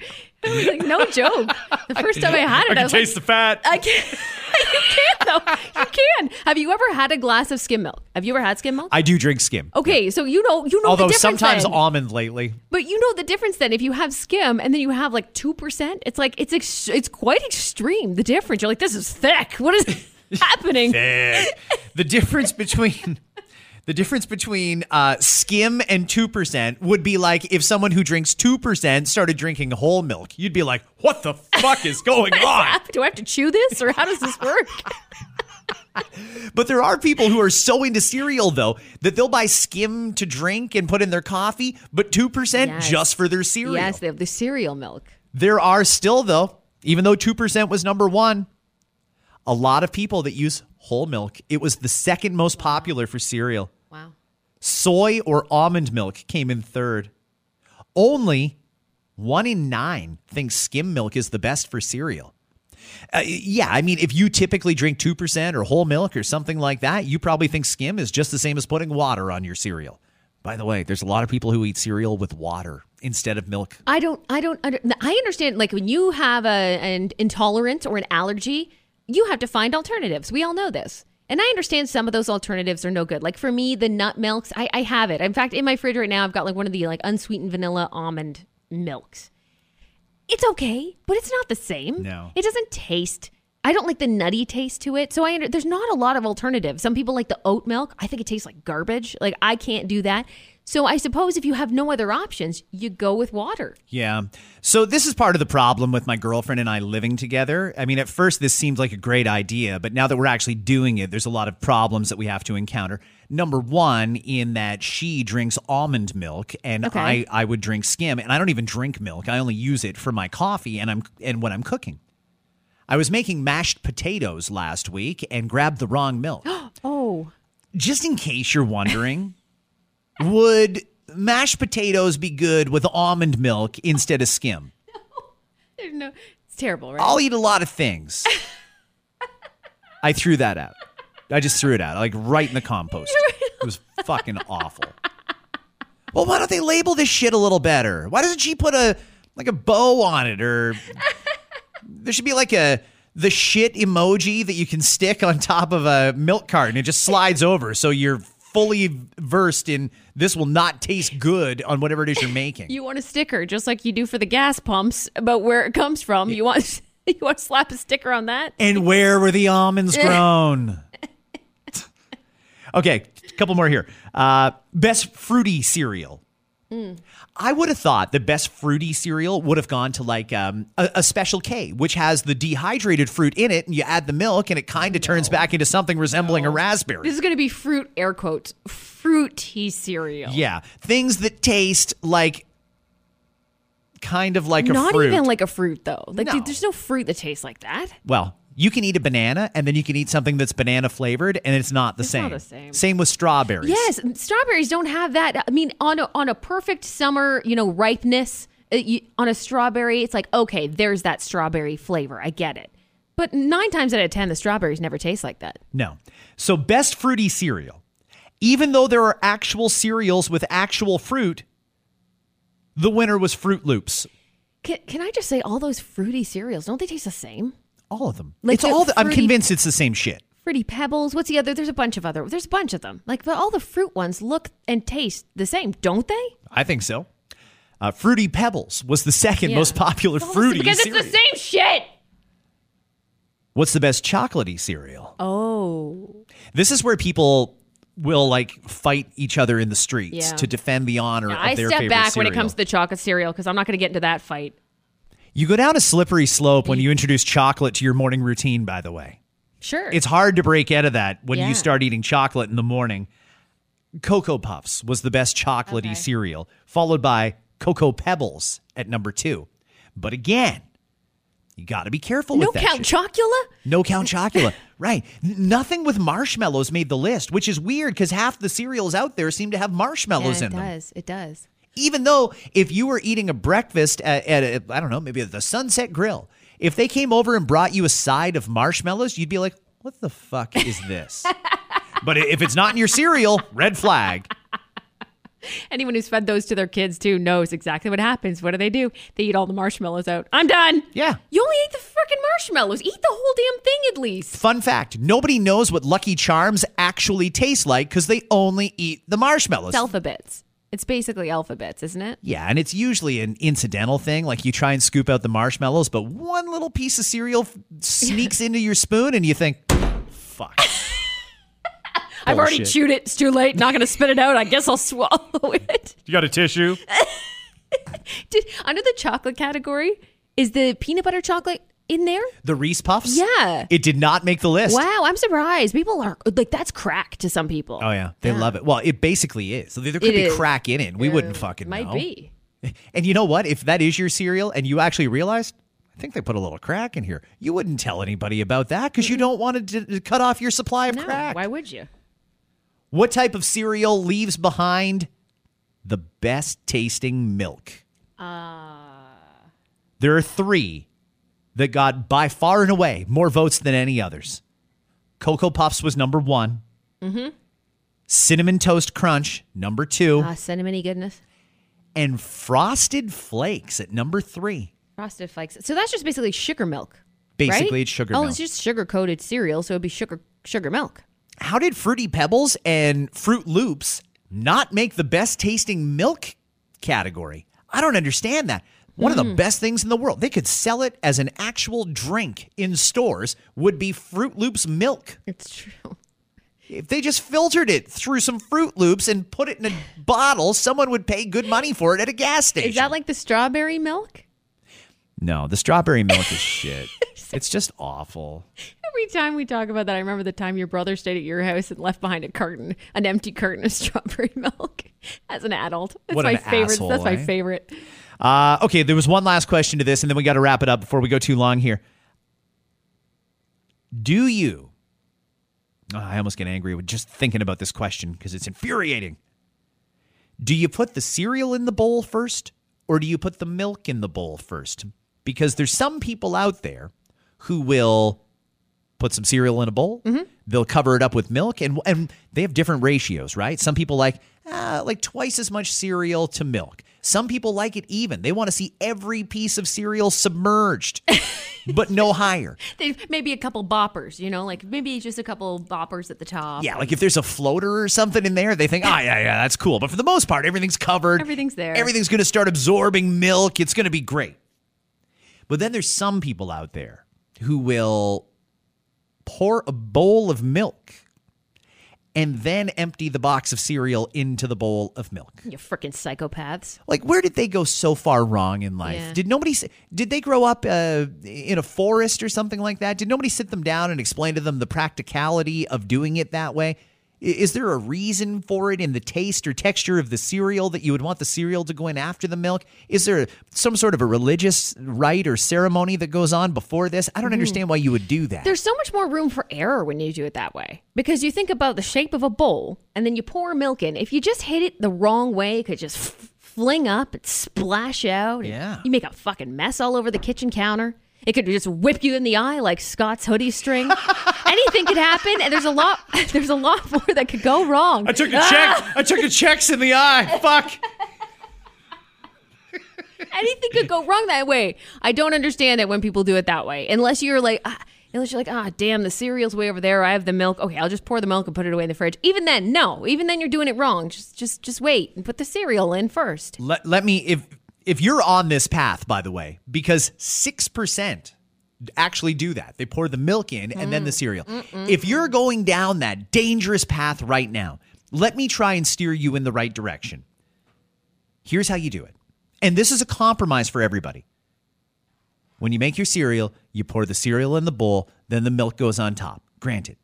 Like no joke. The first time I had it, I, was like, the fat. I can't. you can though. You can. Have you ever had a glass of skim milk? Have you ever had skim milk? I do drink skim. Okay, so you know you know Although the difference sometimes then. almond lately. but you know the difference then if you have skim and then you have like two percent. It's like it's ex- it's quite extreme. The difference. You're like this is thick. What is happening? the difference between the difference between uh, skim and 2% would be like if someone who drinks 2% started drinking whole milk. You'd be like, what the fuck is going on? Do I have to chew this or how does this work? But there are people who are so into cereal, though, that they'll buy skim to drink and put in their coffee, but 2% Yes. just for their cereal. yes, they have the cereal milk. There are still, though, even though 2% was number one, a lot of people that use whole milk. It was the second most popular for cereal. Wow. Soy or almond milk came in third. Only one in nine thinks skim milk is the best for cereal. Uh, yeah, I mean, if you typically drink 2% or whole milk or something like that, you probably think skim is just the same as putting water on your cereal. By the way, there's a lot of people who eat cereal with water instead of milk. I don't. I don't. I understand. Like when you have a, an intolerance or an allergy, you have to find alternatives. We all know this, and I understand some of those alternatives are no good. Like for me, the nut milks, I, I have it. In fact, in my fridge right now, I've got like one of the like unsweetened vanilla almond milks. It's okay, but it's not the same. No. It doesn't taste. I don't like the nutty taste to it. So I under, there's not a lot of alternatives. Some people like the oat milk. I think it tastes like garbage. Like I can't do that. So I suppose if you have no other options, you go with water. Yeah. So this is part of the problem with my girlfriend and I living together. I mean, at first this seemed like a great idea, but now that we're actually doing it, there's a lot of problems that we have to encounter. Number one, in that she drinks almond milk and Okay. I, I would drink skim, and I don't even drink milk. I only use it for my coffee and I'm and when I'm cooking. I was making mashed potatoes last week and grabbed the wrong milk. Oh, Just in case you're wondering, would mashed potatoes be good with almond milk instead of skim? there's no. It's terrible, right? I'll eat a lot of things. I threw that out. I just threw it out, like right in the compost. It was fucking awful. Well, why don't they label this shit a little better? Why doesn't she put a like a bow on it or there should be like a the shit emoji that you can stick on top of a milk carton. And it just slides over so you're fully versed in this will not taste good on whatever it is you're making. You want a sticker, just like you do for the gas pumps, about where it comes from. You want you want to slap a sticker on that? And where were the almonds grown? okay, a couple more here. Uh, best fruity cereal. I would have thought the best fruity cereal would have gone to like um, a, a Special K, which has the dehydrated fruit in it, and you add the milk, and it kind of turns back into something resembling a raspberry. This is going to be fruit air quotes fruity cereal. yeah, things that taste like kind of like a Not even like a fruit though. Like No. dude, there's no fruit that tastes like that. Well, you can eat a banana and then you can eat something that's banana flavored and it's not the It's same. not the same. Same with strawberries. Yes, strawberries don't have that. I mean, on a, on a perfect summer, you know, ripeness uh, you, on a strawberry, it's like okay, there's that strawberry flavor. I get it. But nine times out of ten, the strawberries never taste like that. No. So best fruity cereal. Even though there are actual cereals with actual fruit, the winner was Froot Loops. Can, can I just say, all those fruity cereals don't they taste the same? All of them. Like it's all the, I'm convinced it's the same shit. Fruity Pebbles. What's the other? There's a bunch of other. There's a bunch of them. Like, but all the fruit ones look and taste the same, don't they? I think so. Uh, Fruity Pebbles was the second Yeah. most popular Well, fruity because cereal. it's the same shit. What's the best chocolatey cereal? Oh, This is where people will like fight each other in the streets Yeah. to defend the honor I of their step favorite back when it comes to the chocolate cereal because I'm not going to get into that fight. You go down a slippery slope when you introduce chocolate to your morning routine, by the way. Sure, It's hard to break out of that when Yeah. you start eating chocolate in the morning. Cocoa Puffs was the best chocolatey Okay. cereal, followed by Cocoa Pebbles at number two. But again, you got to be careful no with that. No count shit. Chocula. no Count Chocula. right. Nothing with marshmallows made the list, which is weird because half the cereals out there seem to have marshmallows Yeah, in it them. It does. It does. Even though if you were eating a breakfast at, at a, I don't know, maybe at the Sunset Grill, if they came over and brought you a side of marshmallows, you'd be like, what the fuck is this? but if it's not in your cereal, red flag. Anyone who's fed those to their kids too knows exactly what happens. What do they do? They eat all the marshmallows out. I'm done. Yeah. You only ate the freaking marshmallows. Eat the whole damn thing at least. Fun fact nobody knows what Lucky Charms actually taste like because they only eat the marshmallows. Alphabets. It's basically alphabets, isn't it? Yeah, and it's usually an incidental thing. Like you try and scoop out the marshmallows, but one little piece of cereal f- sneaks into your spoon and you think, fuck. I've already Bullshit. chewed it. It's too late. Not going to spit it out. I guess I'll swallow it. You got a tissue? Did, under the chocolate category, is the peanut butter chocolate in there? The Reese Puffs? Yeah. It did not make the list. Wow, I'm surprised. People are like, that's crack to some people. Oh yeah, they love it. Well, it basically is. So there could It be is. crack in it. We wouldn't fucking Might know. be. And you know what? If that is your cereal, and you actually realized, I think they put a little crack in here. You wouldn't tell anybody about that because you don't want to, cut off your supply of No, crack. why would you? What type of cereal leaves behind the best tasting milk? Uh. There are three that got by far and away more votes than any others. Cocoa Puffs was number one. Mm-hmm. Cinnamon Toast Crunch, number two. Ah, cinnamony goodness. and Frosted Flakes at number three. Frosted Flakes. So that's just basically sugar milk. Basically, right? it's sugar oh, milk. it's just sugar coated cereal, so it'd be sugar sugar milk. How did Fruity Pebbles and Froot Loops not make the best tasting milk category? I don't understand that. One of the mm. best things in the world. They could sell it as an actual drink in stores would be Froot Loops milk. It's true. If they just filtered it through some Froot Loops and put it in a bottle, someone would pay good money for it at a gas station. Is that like the strawberry milk? No, the strawberry milk is shit. It's just awful. Every time we talk about that, I remember the time your brother stayed at your house and left behind a carton, an empty carton of strawberry milk as an adult. That's What my favorite. asshole, That's my eh? favorite. Uh, okay, there was one last question to this, and then we got to wrap it up before we go too long here. Do you? Oh, I almost get angry with just thinking about this question because it's infuriating. Do you put the cereal in the bowl first, or do you put the milk in the bowl first? Because there's some people out there who will put some cereal in a bowl. They'll cover it up with milk, and and they have different ratios, right? Some people like uh, like twice as much cereal to milk. Some people like it even. They want to see every piece of cereal submerged, but no higher. Maybe a couple boppers, you know, like maybe just a couple boppers at the top. Yeah, like if there's a floater or something in there, they think, oh yeah, yeah, that's cool. But for the most part, everything's covered. Everything's there. Everything's going to start absorbing milk. It's going to be great. But then there's some people out there who will pour a bowl of milk and then empty the box of cereal into the bowl of milk. You freaking psychopaths. Like, where did they go so far wrong in life? Yeah. Did nobody? Did they grow up uh, in a forest or something like that? Did nobody sit them down and explain to them the practicality of doing it that way? Is there a reason for it in the taste or texture of the cereal that you would want the cereal to go in after the milk? Is there some sort of a religious rite or ceremony that goes on before this? I don't mm. understand why you would do that. There's so much more room for error when you do it that way. Because you think about the shape of a bowl and then you pour milk in. If you just hit it the wrong way, it could just fling up and splash out. Yeah. You make a fucking mess all over the kitchen counter. It could just whip you in the eye like Scott's hoodie string. Anything could happen, and there's a lot. There's a lot more that could go wrong. I took a check. I took a checks in the eye. Fuck. Anything could go wrong that way. I don't understand it when people do it that way, unless you're like, ah, unless you're like, ah, damn, the cereal's way over there. I have the milk. Okay, I'll just pour the milk and put it away in the fridge. Even then, no. Even then, you're doing it wrong. Just, just, just wait and put the cereal in first. Let, let me if if you're on this path by the way because 6% actually do that. They pour the milk in and then the cereal. If you're going down that dangerous path right now let me try and steer you in the right direction. Here's how you do it. And this is a compromise for everybody. When you make your cereal you pour the cereal in the bowl then the milk goes on top. Granted.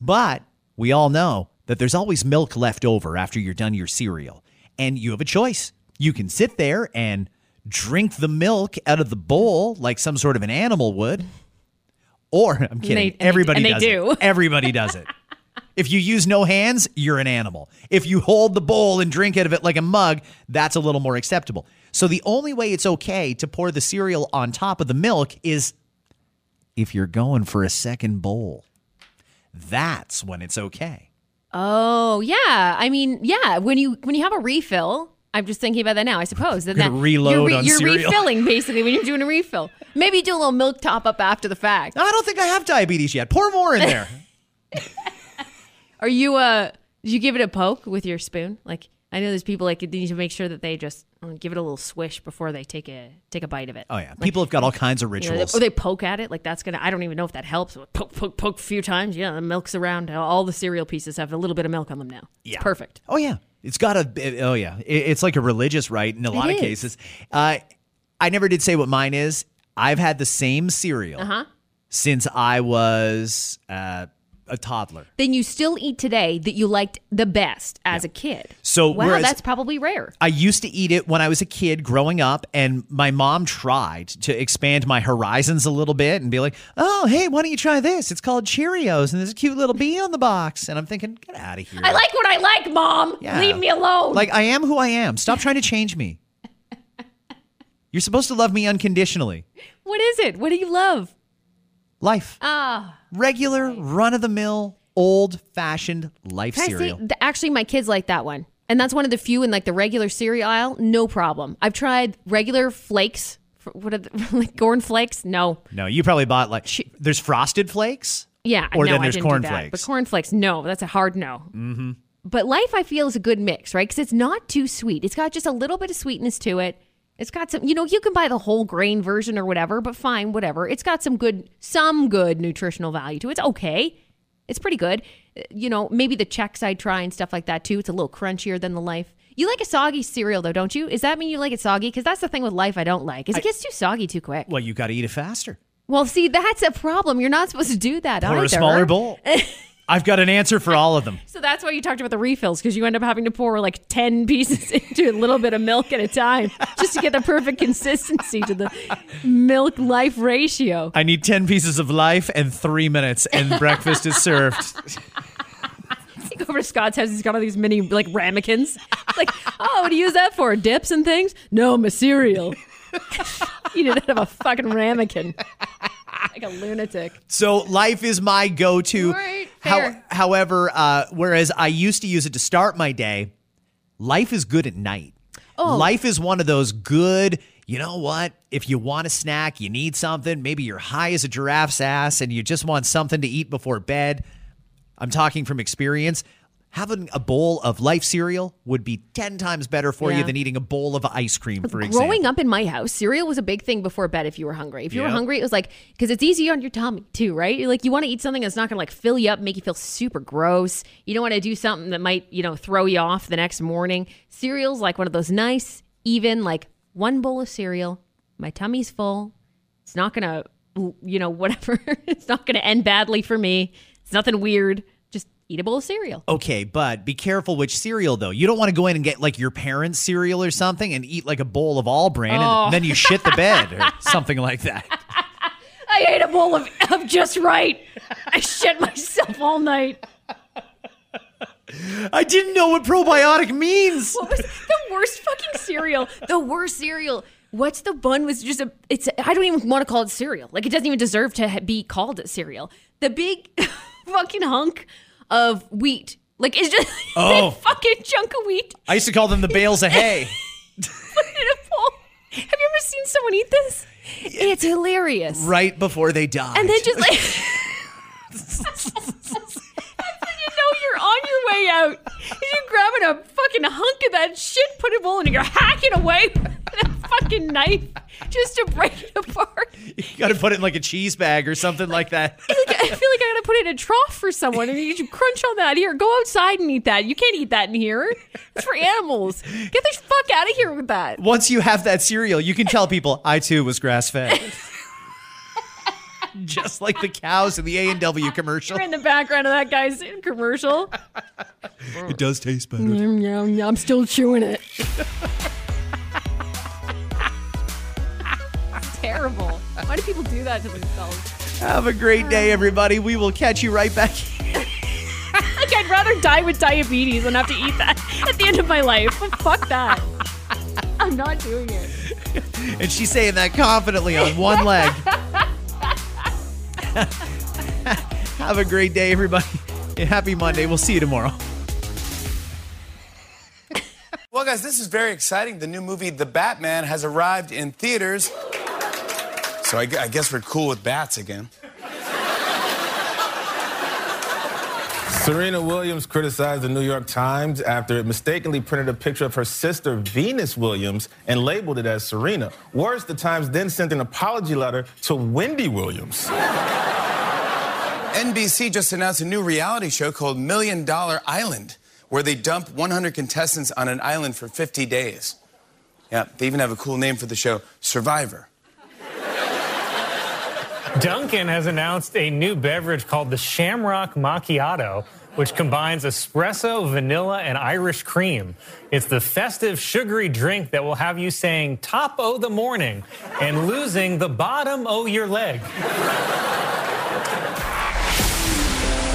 But we all know that there's always milk left over after you're done your cereal. And you have a choice. You can sit there and drink the milk out of the bowl like some sort of an animal would. Or, I'm kidding. they- Everybody does do. it. Everybody does it. If you use no hands, you're an animal. If you hold the bowl and drink out of it like a mug, that's a little more acceptable. So the only way it's okay to pour the cereal on top of the milk is if you're going for a second bowl. That's when it's okay. Oh yeah, I mean, yeah. When you when you have a refill, I'm just thinking about that now. I suppose that, Gonna that reload you're, on you're cereal. refilling basically when you're doing a refill. Maybe do a little milk top up after the fact. I don't think I have diabetes yet. Pour more in there. Are you uh? Did you give it a poke with your spoon? Like I know there's people like they need to make sure that they just uh, give it a little swish before they take a take a bite of it. oh yeah, people have got all kinds of You know, rituals. or they poke at it like that's gonna. I don't even know if that helps. Poke, poke, poke a few times. Yeah, the milk's around. All the cereal pieces have a little bit of milk on them now. It's Yeah. perfect. Oh yeah, it's got a. Oh yeah, It- it's like a religious right in a lot of is. cases. Uh, I never did say what mine is. I've had the same cereal Uh-huh. since I was uh, a toddler. Then you still eat today that you liked the best as a kid. So wow, that's probably rare. I used to eat it when I was a kid growing up, and my mom tried to expand my horizons a little bit and be like, oh, hey, why don't you try this? It's called Cheerios, and there's a cute little bee on the box. And I'm thinking, get out of here. I like what I like, Mom. Yeah. Leave me alone. Like, I am who I am. Stop trying to change me. You're supposed to love me unconditionally. what is it? What do you love? Life. Ah, Regular, run of the mill, old fashioned life Can I say, cereal. th- actually, my kids like that one, and that's one of the few in like the regular cereal aisle. No problem. I've tried regular flakes. f- What are the, like corn flakes? No. No, you probably bought like, there's frosted flakes. Yeah, Or no, then I there's didn't do corn that. But corn flakes, no, that's a hard no. Mm-hmm. But life, I feel, is a good mix, right? Because it's not too sweet. It's got just a little bit of sweetness to it, It's got some, you know, you can buy the whole grain version or whatever, but fine, whatever. It's got some good, some good nutritional value to it. It's okay. It's pretty good. Uh, You know, maybe the Chex I try and stuff like that too. It's a little crunchier than the life. You like a soggy cereal though, don't you? Does that mean you like it soggy? Because that's the thing with life I don't like. Is it gets too soggy too quick. Well, you got to eat it faster. Well, see, that's a problem. You're not supposed to do that Pour either. a smaller bowl. I've got an answer for all of them. So that's why you talked about the refills because you end up having to pour like 10 pieces into a little bit of milk at a time just to get the perfect consistency to the milk life ratio. I need 10 pieces of life and three minutes, and breakfast is served. You go over to Scott's house, he's got all these mini like ramekins. Like, oh, what do you use that for? Dips and things? No, my cereal. It out of a fucking ramekin. Like a lunatic. So life is my go-to. Right, fair. however, uh, whereas I used to use it to start my day, life is good at night. Oh. Life is one of those good. You know what? If you want a snack, you need something. Maybe you're high as a giraffe's ass, and you just want something to eat before bed. I'm talking from experience. Having a bowl of life cereal would be 10 times better for you than eating a bowl of ice cream, for example. Growing up in my house, cereal was a big thing before bed if you were hungry. If you were hungry, it was like, because it's easy on your tummy too, right? Like, you want to eat something that's not going to like fill you up, make you feel super gross. You don't want to do something that might, you know, throw you off the next morning. Cereal's like one of those nice, even, like one bowl of cereal. My tummy's full. It's not going to, you know, whatever. it's not going to end badly for me. It's nothing weird. Eat a bowl of cereal. Okay, but be careful which cereal though. You don't want to go in and get like your parents' cereal or something and eat like a bowl of all bran Oh. and then you shit the bed or something like that. I ate a bowl of, of just right. I shit myself all night. I didn't know what probiotic means. What was the worst fucking cereal? The worst cereal. What's the bun was just a it's I don't even want to call it cereal. Like it doesn't even deserve to be called a cereal. The big fucking hunk of wheat. Like it's just Oh. a fucking chunk of wheat I used to call them the bales of hay. put in a bowl. Have you ever seen someone eat this? It's hilarious. right before they die. And then just like And then you know you're on your way out. You're grabbing a fucking hunk of that shit, put it bowl, and you're hacking away with a fucking knife just to break it apart. you got to put it in like a cheese bag or something like that. I feel like I gotta put it in a trough for someone, and you should crunch on that. Here, go outside and eat that. You can't eat that in here. It's for animals. Get the fuck out of here with that. Once you have that cereal, you can tell people I too was grass fed. Just like the cows in the A and W commercial. You're in the background of that guy's commercial. It does taste better. Mm, yeah, yeah, I'm still chewing it. Terrible. Why do people do that to themselves? Have a great day, everybody. We will catch you right back. Like I'd rather die with diabetes than have to eat that at the end of my life. But fuck that. I'm not doing it. And she's saying that confidently on one leg. Have a great day, everybody. Happy Monday. We'll see you tomorrow. Well, guys, this is very exciting. The new movie, The Batman, has arrived in theaters. So I, I guess we're cool with bats again. Serena Williams criticized the New York Times after it mistakenly printed a picture of her sister, Venus Williams, and labeled it as Serena. Worse, the Times then sent an apology letter to Wendy Williams. NBC just announced a new reality show called Million Dollar Island, where they dump 100 contestants on an island for 50 days. Yeah, they even have a cool name for the show Survivor. Dunkin' has announced a new beverage called the Shamrock Macchiato, which combines espresso, vanilla, and Irish cream. It's the festive, sugary drink that will have you saying top o the morning and losing the bottom o your leg.